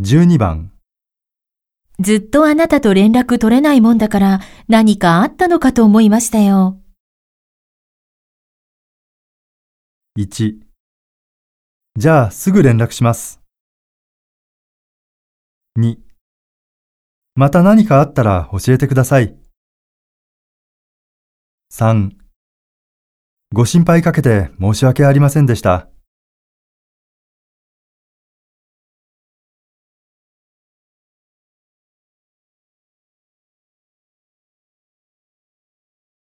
12番、ずっとあなたと連絡取れないもんだから何かあったのかと思いましたよ。1じゃあすぐ連絡します。2また何かあったら教えてください。3ご心配かけて申し訳ありませんでした。